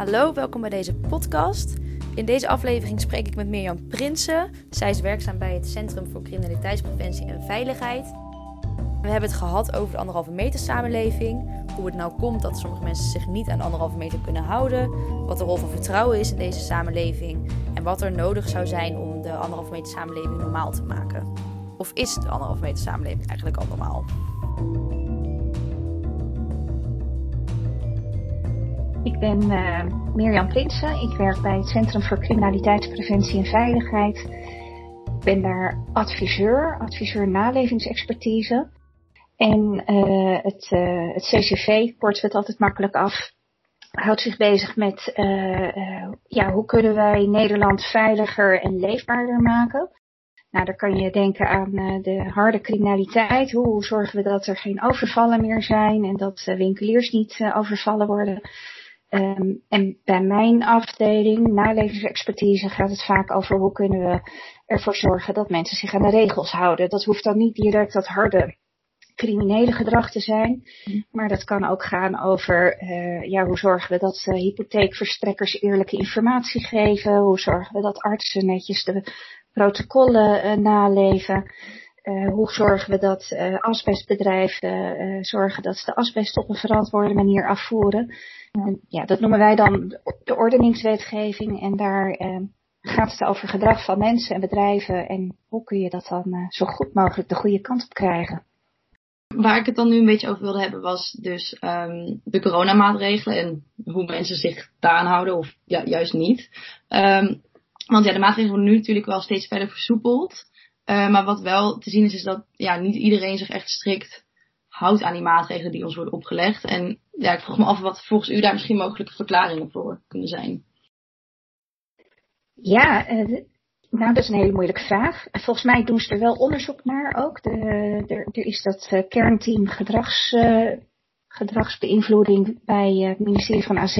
Hallo, welkom bij deze podcast. In deze aflevering spreek ik met Mirjam Prinsen. Zij is werkzaam bij het Centrum voor Criminaliteitspreventie en Veiligheid. We hebben het gehad over de anderhalve meter samenleving. Hoe het nou komt dat sommige mensen zich niet aan de anderhalve meter kunnen houden. Wat de rol van vertrouwen is in deze samenleving. En wat er nodig zou zijn om de anderhalve meter samenleving normaal te maken. Of is de anderhalve meter samenleving eigenlijk al normaal? Ik ben uh, Mirjam Prinsen. Ik werk bij het Centrum voor Criminaliteitspreventie en Veiligheid. Ik ben daar adviseur, adviseur nalevingsexpertise. En uh, het, uh, het CCV, kort we het altijd makkelijk af, houdt zich bezig met ja, hoe kunnen wij Nederland veiliger en leefbaarder maken. Nou, daar kan je denken aan de harde criminaliteit. Hoe zorgen we dat er geen overvallen meer zijn en dat winkeliers niet overvallen worden. Um, en bij mijn afdeling, nalevingsexpertise, gaat het vaak over hoe kunnen we ervoor zorgen dat mensen zich aan de regels houden. Dat hoeft dan niet direct dat harde criminele gedrag te zijn, maar dat kan ook gaan over uh, ja, hoe zorgen we dat uh, hypotheekverstrekkers eerlijke informatie geven, hoe zorgen we dat artsen netjes de protocollen uh, naleven. Hoe zorgen we dat asbestbedrijven zorgen dat ze de asbest op een verantwoorde manier afvoeren. En ja, dat noemen wij dan de ordeningswetgeving en daar eh, gaat het over gedrag van mensen en bedrijven en hoe kun je dat dan eh, zo goed mogelijk de goede kant op krijgen. Waar ik het dan nu een beetje over wilde hebben was dus um, de coronamaatregelen en hoe mensen zich daaraan houden of ja, juist niet. Um, want ja, de maatregelen worden nu natuurlijk wel steeds verder versoepeld. Uh, maar wat wel te zien is, is dat ja, niet iedereen zich echt strikt houdt aan die maatregelen die ons worden opgelegd. En ja, ik vroeg me af wat volgens u daar misschien mogelijke verklaringen voor kunnen zijn. Ja, uh, nou dat is een hele moeilijke vraag. Volgens mij doen ze er wel onderzoek naar ook. De, er, is dat uh, kernteam gedrags, gedragsbeïnvloeding bij het ministerie van AZ.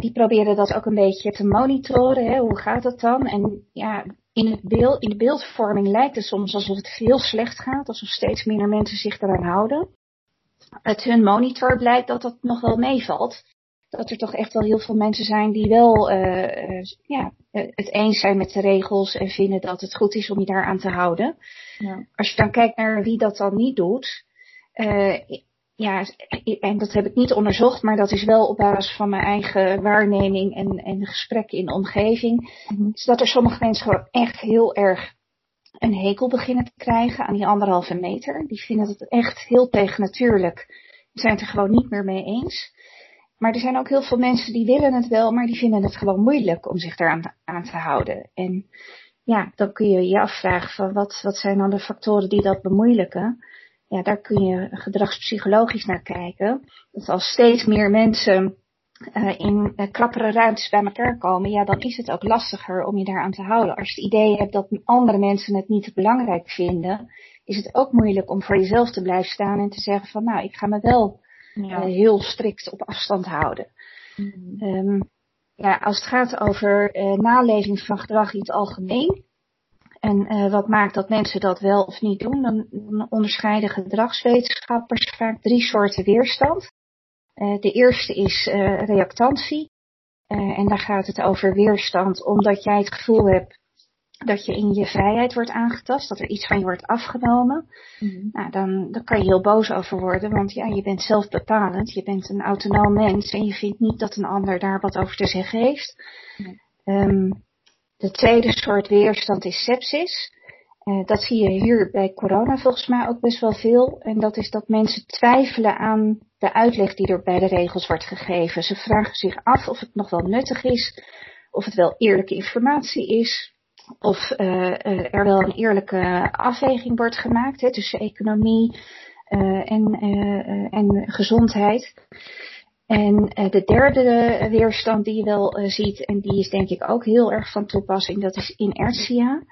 Die proberen dat ook een beetje te monitoren. Hè. Hoe gaat dat dan? En ja, in, het beeld, in de beeldvorming lijkt het soms alsof het heel slecht gaat, alsof steeds minder mensen zich eraan houden. Uit hun monitor blijkt dat dat nog wel meevalt. Dat er toch echt wel heel veel mensen zijn die wel uh, ja, het eens zijn met de regels en vinden dat het goed is om je daaraan te houden. Ja. Als je dan kijkt naar wie dat dan niet doet, uh, ja, en dat heb ik niet onderzocht, maar dat is wel op basis van mijn eigen waarneming en, en gesprekken in de omgeving. Is dat er sommige mensen gewoon echt heel erg een hekel beginnen te krijgen aan die anderhalve meter. Die vinden het echt heel tegennatuurlijk. Die zijn het er gewoon niet meer mee eens. Maar er zijn ook heel veel mensen die willen het wel, maar die vinden het gewoon moeilijk om zich daaraan aan te houden. En ja, dan kun je je afvragen van wat, wat zijn dan de factoren die dat bemoeilijken ja, daar kun je gedragspsychologisch naar kijken. Dat als steeds meer mensen uh, in uh, klappere ruimtes bij elkaar komen, ja, dan is het ook lastiger om je daaraan te houden. Als je het idee hebt dat andere mensen het niet belangrijk vinden, is het ook moeilijk om voor jezelf te blijven staan en te zeggen van, nou, ik ga me wel ja. uh, heel strikt op afstand houden. Mm. Um, ja, als het gaat over naleving van gedrag in het algemeen, en uh, wat maakt dat mensen dat wel of niet doen? Dan, onderscheiden gedragswetenschappers vaak drie soorten weerstand. Uh, de eerste is uh, reactantie. en daar gaat het over weerstand omdat jij het gevoel hebt dat je in je vrijheid wordt aangetast, dat er iets van je wordt afgenomen. Mm-hmm. Nou, dan, dan kan je heel boos over worden, want ja, je bent zelf bepalend, je bent een autonoom mens en je vindt niet dat een ander daar wat over te zeggen heeft. Um, de tweede soort weerstand is sepsis. Uh, dat zie je hier bij corona volgens mij ook best wel veel. En dat is dat mensen twijfelen aan de uitleg die er bij de regels wordt gegeven. Ze vragen zich af of het nog wel nuttig is, of het wel eerlijke informatie is, of uh, er wel een eerlijke afweging wordt gemaakt hè, tussen economie en, en gezondheid. En uh, de derde uh, weerstand die je wel uh, ziet, en die is denk ik ook heel erg van toepassing, dat is inertia.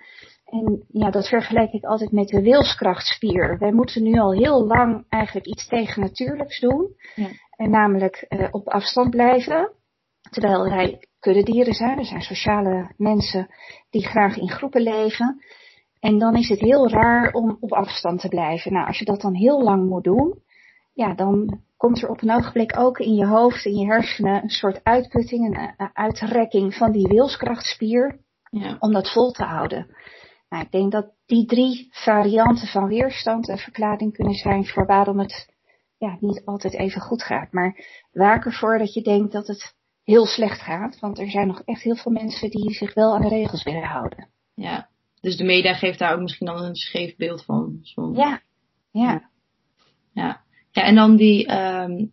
En ja, dat vergelijk ik altijd met de wilskrachtspier. Wij moeten nu al heel lang eigenlijk iets tegennatuurlijks doen. Ja. En namelijk op afstand blijven. Terwijl wij kuddedieren zijn. Er zijn sociale mensen die graag in groepen leven. En dan is het heel raar om op afstand te blijven. Nou, als je dat dan heel lang moet doen, ja, dan komt er op een ogenblik ook in je hoofd, in je hersenen, een soort uitputting, een, uitrekking van die wilskrachtspier, ja. om dat vol te houden. Nou, ik denk dat die drie varianten van weerstand een verklaring kunnen zijn voor waarom het ja, niet altijd even goed gaat. Maar waak ervoor dat je denkt dat het heel slecht gaat, want er zijn nog echt heel veel mensen die zich wel aan de regels willen houden. Ja, dus de media geeft daar ook misschien dan een scheef beeld van. Ja, ja. Ja, ja en dan die, um,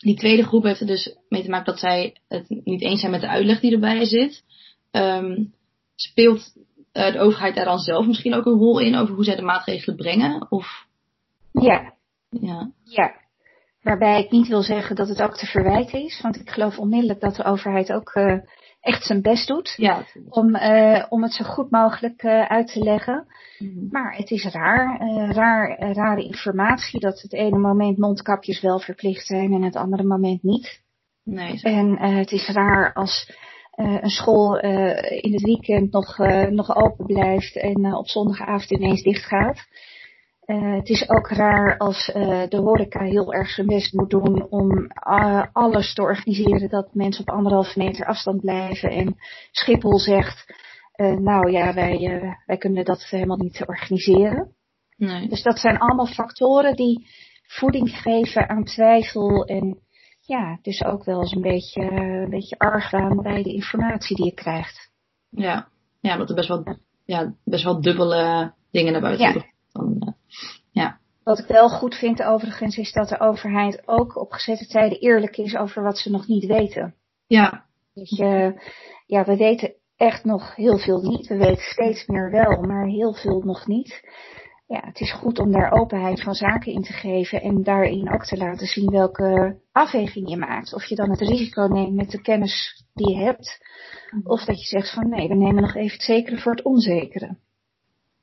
die tweede groep heeft er dus mee te maken dat zij het niet eens zijn met de uitleg die erbij zit. Um, speelt uh, de overheid daar dan zelf misschien ook een rol in over hoe zij de maatregelen brengen? Of... Ja. Ja. ja. Waarbij ik niet wil zeggen dat het ook te verwijten is, want ik geloof onmiddellijk dat de overheid ook uh, echt zijn best doet ja, om, uh, om het zo goed mogelijk uh, uit te leggen. Mm Maar het is raar, raar, rare informatie dat het ene moment mondkapjes wel verplicht zijn en het andere moment niet. Nee, en het is raar als een school in het weekend nog, nog open blijft en op zondagavond ineens dicht gaat. Uh, het is ook raar als uh, de horeca heel erg zijn best moet doen om uh, alles te organiseren dat mensen op anderhalve meter afstand blijven. En Schiphol zegt, nou ja, wij, wij kunnen dat helemaal niet organiseren. Nee. Dus dat zijn allemaal factoren die voeding geven aan twijfel en ja, dus ook wel eens een beetje, een beetje argwaan bij de informatie die je krijgt. Ja, ja dat er best wel, ja, best wel dubbele dingen naar buiten ja. Van, ja. Wat ik wel goed vind overigens is dat de overheid ook op gezette tijden eerlijk is over wat ze nog niet weten. Ja. Dus je, ja, we weten echt nog heel veel niet. We weten steeds meer wel, maar heel veel nog niet. Ja, het is goed om daar openheid van zaken in te geven en daarin ook te laten zien welke afweging je maakt. Of je dan het risico neemt met de kennis die je hebt, of dat je zegt van nee, we nemen nog even het zekere voor het onzekere.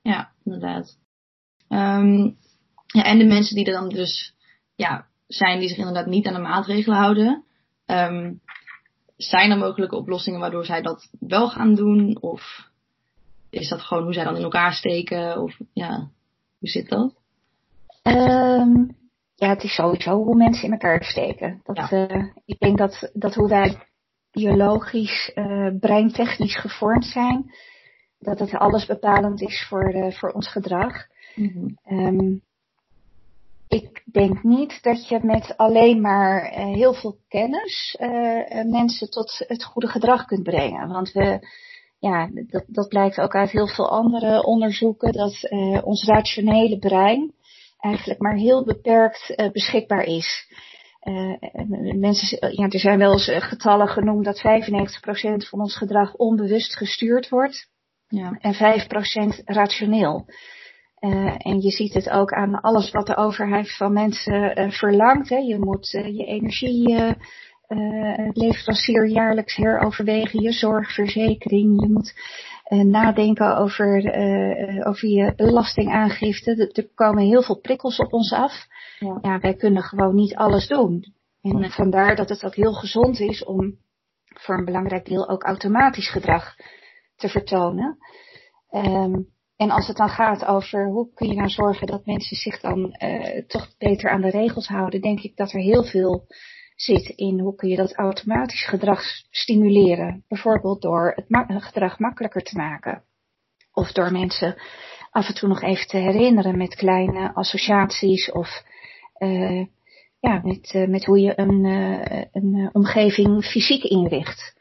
Ja, inderdaad. Um, ja, en de mensen die er dan dus ja, zijn die zich inderdaad niet aan de maatregelen houden. Um, zijn er mogelijke oplossingen waardoor zij dat wel gaan doen? Of is dat gewoon hoe zij dan in elkaar steken? Of ja, hoe zit dat? Um, ja, het is sowieso hoe mensen in elkaar steken. Dat, ja. uh, ik denk dat, dat hoe wij biologisch, uh, breintechnisch gevormd zijn, dat het alles bepalend is voor, uh, voor ons gedrag. Mm -hmm. ik denk niet dat je met alleen maar uh, heel veel kennis uh, mensen tot het goede gedrag kunt brengen. Want we, ja, dat, dat blijkt ook uit heel veel andere onderzoeken, dat ons rationele brein eigenlijk maar heel beperkt beschikbaar is. mensen, ja, er zijn wel eens getallen genoemd dat 95% van ons gedrag onbewust gestuurd wordt. Ja. En 5% rationeel. Uh, en je ziet het ook aan alles wat de overheid van mensen uh, verlangt. Hè. Je moet uh, je energie leverancier jaarlijks heroverwegen, je zorgverzekering. Je moet nadenken over, over je belastingaangifte. Er komen heel veel prikkels op ons af. Ja. ja, wij kunnen gewoon niet alles doen. En vandaar dat het ook heel gezond is om voor een belangrijk deel ook automatisch gedrag te vertonen. Um, en als het dan gaat over hoe kun je nou zorgen dat mensen zich dan uh, toch beter aan de regels houden, denk ik dat er heel veel zit in hoe kun je dat automatisch gedrag stimuleren. Bijvoorbeeld door het gedrag makkelijker te maken. Of door mensen af en toe nog even te herinneren met kleine associaties of uh, ja, met, uh, met hoe je een, een omgeving fysiek inricht.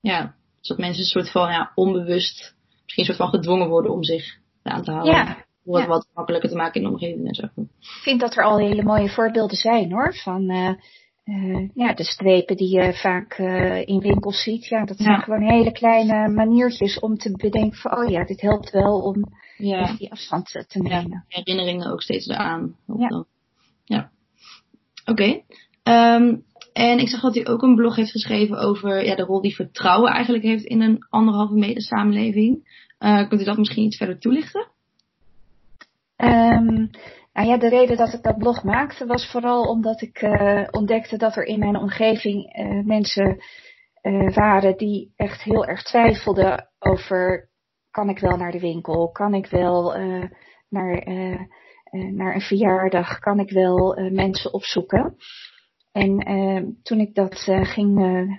Ja, zodat mensen een soort van ja, onbewust misschien een soort van gedwongen worden om zich aan te houden. Ja. Om het wat makkelijker te maken in de omgeving en zo. Ik vind dat er al hele mooie voorbeelden zijn hoor. Van uh, uh, ja, de strepen die je vaak uh, in winkels ziet. Ja, dat zijn gewoon hele kleine maniertjes om te bedenken van oh ja, dit helpt wel om ja. die afstand te nemen. Ja, herinneringen ook steeds eraan. Ja. ja. Oké. Okay. Um, en ik zag dat u ook een blog heeft geschreven over ja, de rol die vertrouwen eigenlijk heeft in een anderhalve meter samenleving. Uh, kunt u dat misschien iets verder toelichten? Um, nou ja, de reden dat ik dat blog maakte was vooral omdat ik uh, ontdekte dat er in mijn omgeving uh, mensen waren die echt heel erg twijfelden over kan ik wel naar de winkel, kan ik wel naar naar een verjaardag kan ik wel mensen opzoeken. En toen ik dat ging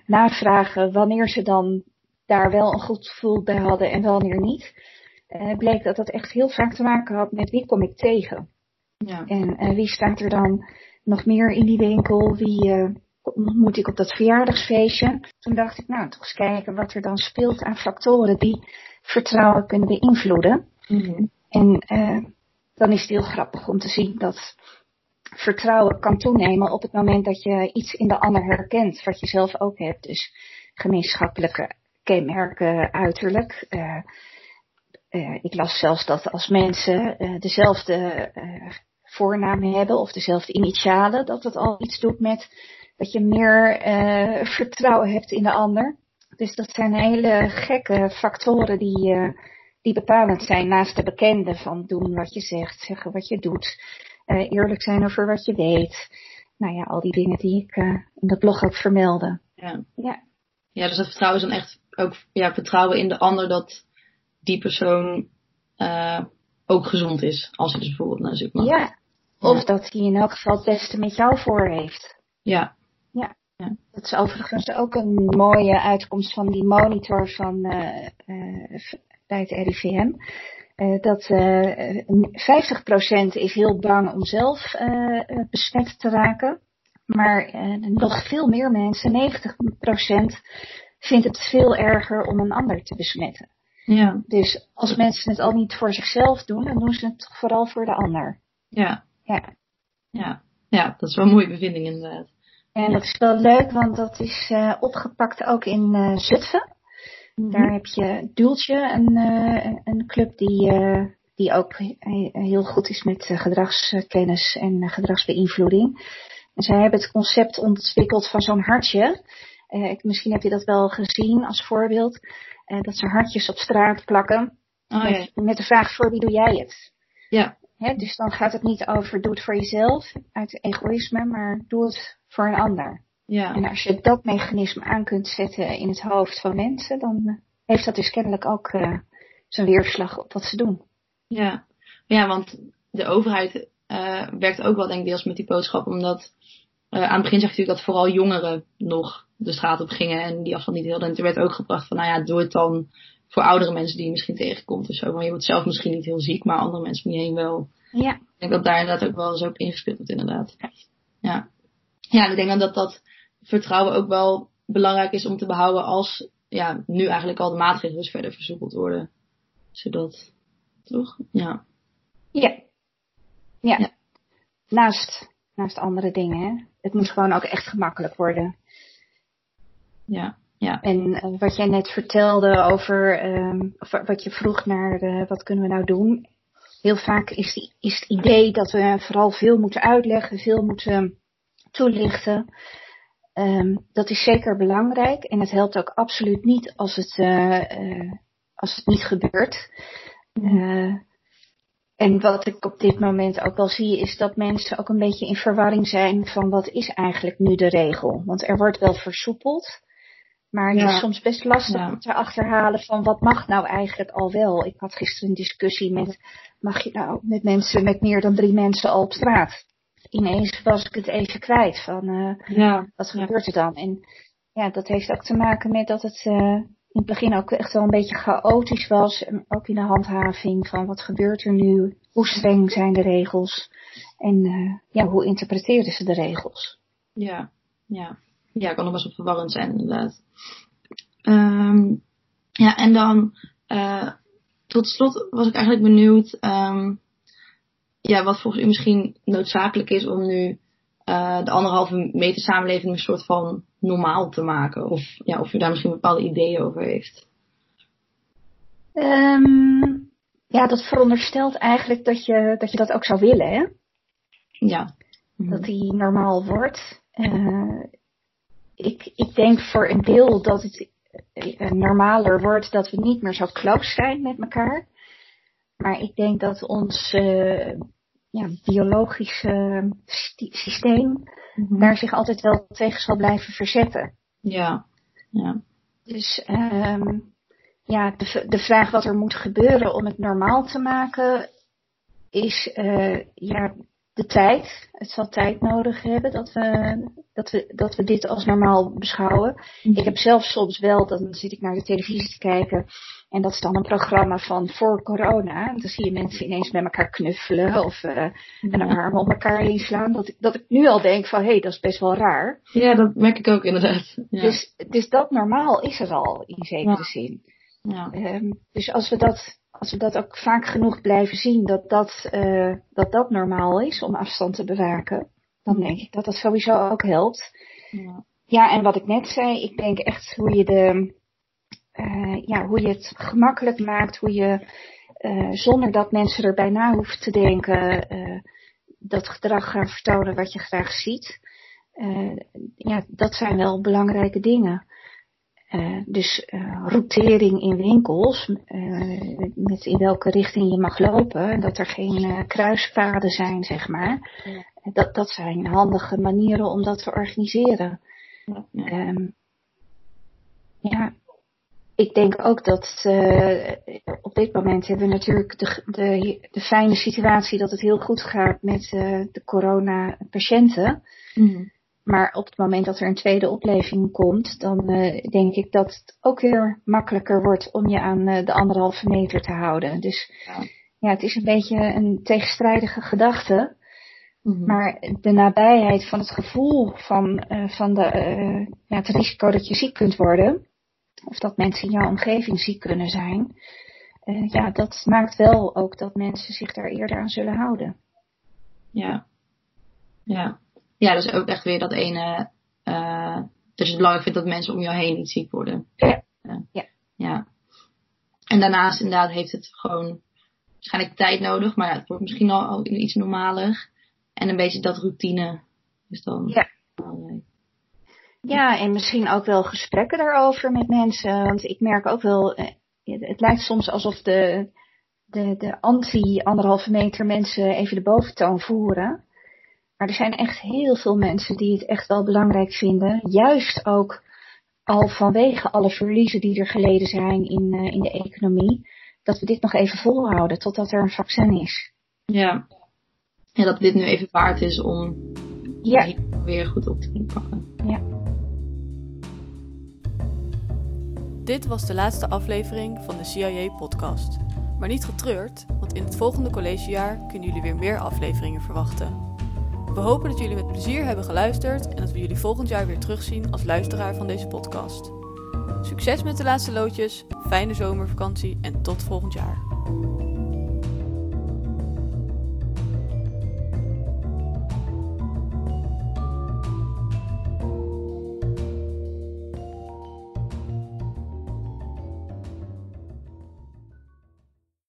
navragen wanneer ze dan daar wel een goed gevoel bij hadden en wanneer niet, bleek dat dat echt heel vaak te maken had met wie kom ik tegen. Ja. En wie staat er dan nog meer in die winkel? Wie moet ik op dat verjaardagsfeestje? Toen dacht ik, nou, toch eens kijken wat er dan speelt aan factoren die vertrouwen kunnen beïnvloeden. Mm En dan is het heel grappig om te zien dat vertrouwen kan toenemen op het moment dat je iets in de ander herkent, wat je zelf ook hebt. Dus gemeenschappelijke kenmerken uiterlijk. Uh, uh, ik las zelfs dat als mensen dezelfde voornaam hebben of dezelfde initialen, dat het al iets doet met dat je meer vertrouwen hebt in de ander. Dus dat zijn hele gekke factoren die, die bepalend zijn naast de bekende van doen wat je zegt, zeggen wat je doet, uh, eerlijk zijn over wat je weet. Nou ja, al die dingen die ik uh, in de blog ook vermelde. Ja. ja. Ja, dus dat vertrouwen is dan echt ook ja, vertrouwen in de ander dat die persoon ook gezond is. Als hij dus bijvoorbeeld naar zoek mag. Ja. Of dat hij in elk geval het beste met jou voor heeft. Ja. Ja. Ja. Dat is overigens ook een mooie uitkomst van die monitor van, bij het RIVM. Uh, dat 50% is heel bang om zelf besmet te raken. Maar nog veel meer mensen, 90%, vindt het veel erger om een ander te besmetten. Ja. Dus als mensen het al niet voor zichzelf doen, dan doen ze het vooral voor de ander. Ja. Ja. Ja, ja dat is wel een mooie bevinding inderdaad. En dat is wel leuk, want dat is opgepakt ook in Zutphen. Daar heb je Dueltje, een, een club die, die ook heel goed is met gedragskennis en gedragsbeïnvloeding. En zij hebben het concept ontwikkeld van zo'n hartje. misschien heb je dat wel gezien als voorbeeld. dat ze hartjes op straat plakken. Oh, met, ja. met de vraag voor wie doe jij het? Ja. dus dan gaat het niet over doe het voor jezelf uit egoïsme, maar doe het voor een ander. Ja. En als je dat mechanisme aan kunt zetten in het hoofd van mensen, dan eh, heeft dat dus kennelijk ook uh, zijn weerslag op wat ze doen. Ja, ja want de overheid uh, werkt ook wel denk ik deels met die boodschap, omdat uh, aan het begin zegt natuurlijk dat vooral jongeren nog de straat op gingen en die afstand niet hielden. En toen werd ook gebracht van, nou ja, doe het dan voor oudere mensen die je misschien tegenkomt of zo. Want je wordt zelf misschien niet heel ziek, maar andere mensen om je heen wel. Ja. Ik denk dat daar inderdaad ook wel eens op ingespeeld wordt inderdaad. Ja. ja ja, ik denk dan dat dat vertrouwen ook wel belangrijk is om te behouden als ja, nu eigenlijk al de maatregelen dus verder versoepeld worden. Zodat, toch? Ja. Ja. Ja. ja. Naast, naast andere dingen, hè. Het moet gewoon ook echt gemakkelijk worden. Ja. Ja. En uh, wat jij net vertelde over, um, of wat je vroeg naar uh, wat kunnen we nou doen. Heel vaak is, die, is het idee dat we vooral veel moeten uitleggen, veel moeten toelichten. Um, dat is zeker belangrijk en het helpt ook absoluut niet als het, uh, uh, als het niet gebeurt. Uh, en wat ik op dit moment ook wel zie, is dat mensen ook een beetje in verwarring zijn van wat is eigenlijk nu de regel. Want er wordt wel versoepeld, maar het is soms best lastig ja. om te achterhalen van wat mag nou eigenlijk al wel. Ik had gisteren een discussie met, mag je nou met mensen, met meer dan drie mensen al op straat? ineens was ik het even kwijt van uh, ja, wat gebeurt er dan? En ja, dat heeft ook te maken met dat het uh, in het begin ook echt wel een beetje chaotisch was. Ook in de handhaving van wat gebeurt er nu? Hoe streng zijn de regels? En uh, ja, hoe interpreteren ze de regels? Ja, ja. Ja, kan nog best wel verwarrend zijn inderdaad. Um, ja, en dan tot slot was ik eigenlijk benieuwd. Um, ja, wat volgens u misschien noodzakelijk is om nu uh, de anderhalve meter samenleving een soort van normaal te maken? Of ja, of u daar misschien bepaalde ideeën over heeft? Um, ja, dat veronderstelt eigenlijk dat je, dat je dat ook zou willen, hè? Ja. Mhm. Dat die normaal wordt. Uh, ik, ik denk voor een deel dat het uh, normaler wordt dat we niet meer zo close zijn met elkaar. Maar ik denk dat ons uh, ja, biologische systeem mm-hmm. daar zich altijd wel tegen zal blijven verzetten. Ja, ja. Dus um, ja, de, de vraag wat er moet gebeuren om het normaal te maken, is ja, de tijd. Het zal tijd nodig hebben dat we, dat we, dat we dit als normaal beschouwen. Ik heb zelf soms wel, dan zit ik naar de televisie te kijken. En dat is dan een programma van voor corona. En dan zie je mensen ineens met elkaar knuffelen of uh, en een arm op elkaar heen slaan. Dat, ik, dat ik nu al denk van hé, hey, dat is best wel raar. Ja, dat merk ik ook inderdaad. Ja. Dus, dus dat normaal is er al in zekere zin. Ja. Um, dus als we dat als we dat ook vaak genoeg blijven zien, dat dat, uh, dat, dat normaal is om afstand te bewaken, dan denk ik dat dat sowieso ook helpt. Ja, ja en wat ik net zei, ik denk echt hoe je, de, uh, ja, hoe je het gemakkelijk maakt, hoe je uh, zonder dat mensen erbij na hoeven te denken, dat gedrag gaan vertonen wat je graag ziet. ja, dat zijn wel belangrijke dingen. Dus routering in winkels, met in welke richting je mag lopen, dat er geen kruispaden zijn, zeg maar. Ja. Dat, dat zijn handige manieren om dat te organiseren. Ja, ja. Um, ja ik denk ook dat op dit moment hebben we natuurlijk de, de, de, fijne situatie dat het heel goed gaat met de corona-patiënten. Mm. Maar op het moment dat er een tweede opleving komt, dan uh, denk ik dat het ook weer makkelijker wordt om je aan de anderhalve meter te houden. Dus ja. ja. het is een beetje een tegenstrijdige gedachte. Mm-hmm. Maar de nabijheid van het gevoel van, van de, ja, het risico dat je ziek kunt worden, of dat mensen in jouw omgeving ziek kunnen zijn, ja, dat maakt wel ook dat mensen zich daar eerder aan zullen houden. Ja. Ja ja, dat is ook echt weer dat ene. Uh, dat je het belangrijk vindt dat mensen om jou heen niet ziek worden. Ja. ja. ja. En daarnaast inderdaad heeft het gewoon waarschijnlijk tijd nodig, maar het wordt misschien al, al iets normaler. En een beetje dat routine is dan ja. Ja, en misschien ook wel gesprekken daarover met mensen. Want ik merk ook wel, eh, het lijkt soms alsof de, de, de anti-anderhalve meter mensen even de boventoon voeren. Maar er zijn echt heel veel mensen die het echt wel belangrijk vinden. Juist ook al vanwege alle verliezen die er geleden zijn in, uh, in de economie. Dat we dit nog even volhouden totdat er een vaccin is. Ja. En dat dit nu even waard is om ja. weer goed op te pakken. Ja. Dit was de laatste aflevering van de CIA-podcast. Maar niet getreurd, want in het volgende collegejaar kunnen jullie weer meer afleveringen verwachten. We hopen dat jullie met plezier hebben geluisterd en dat we jullie volgend jaar weer terugzien als luisteraar van deze podcast. Succes met de laatste loodjes, fijne zomervakantie en tot volgend jaar.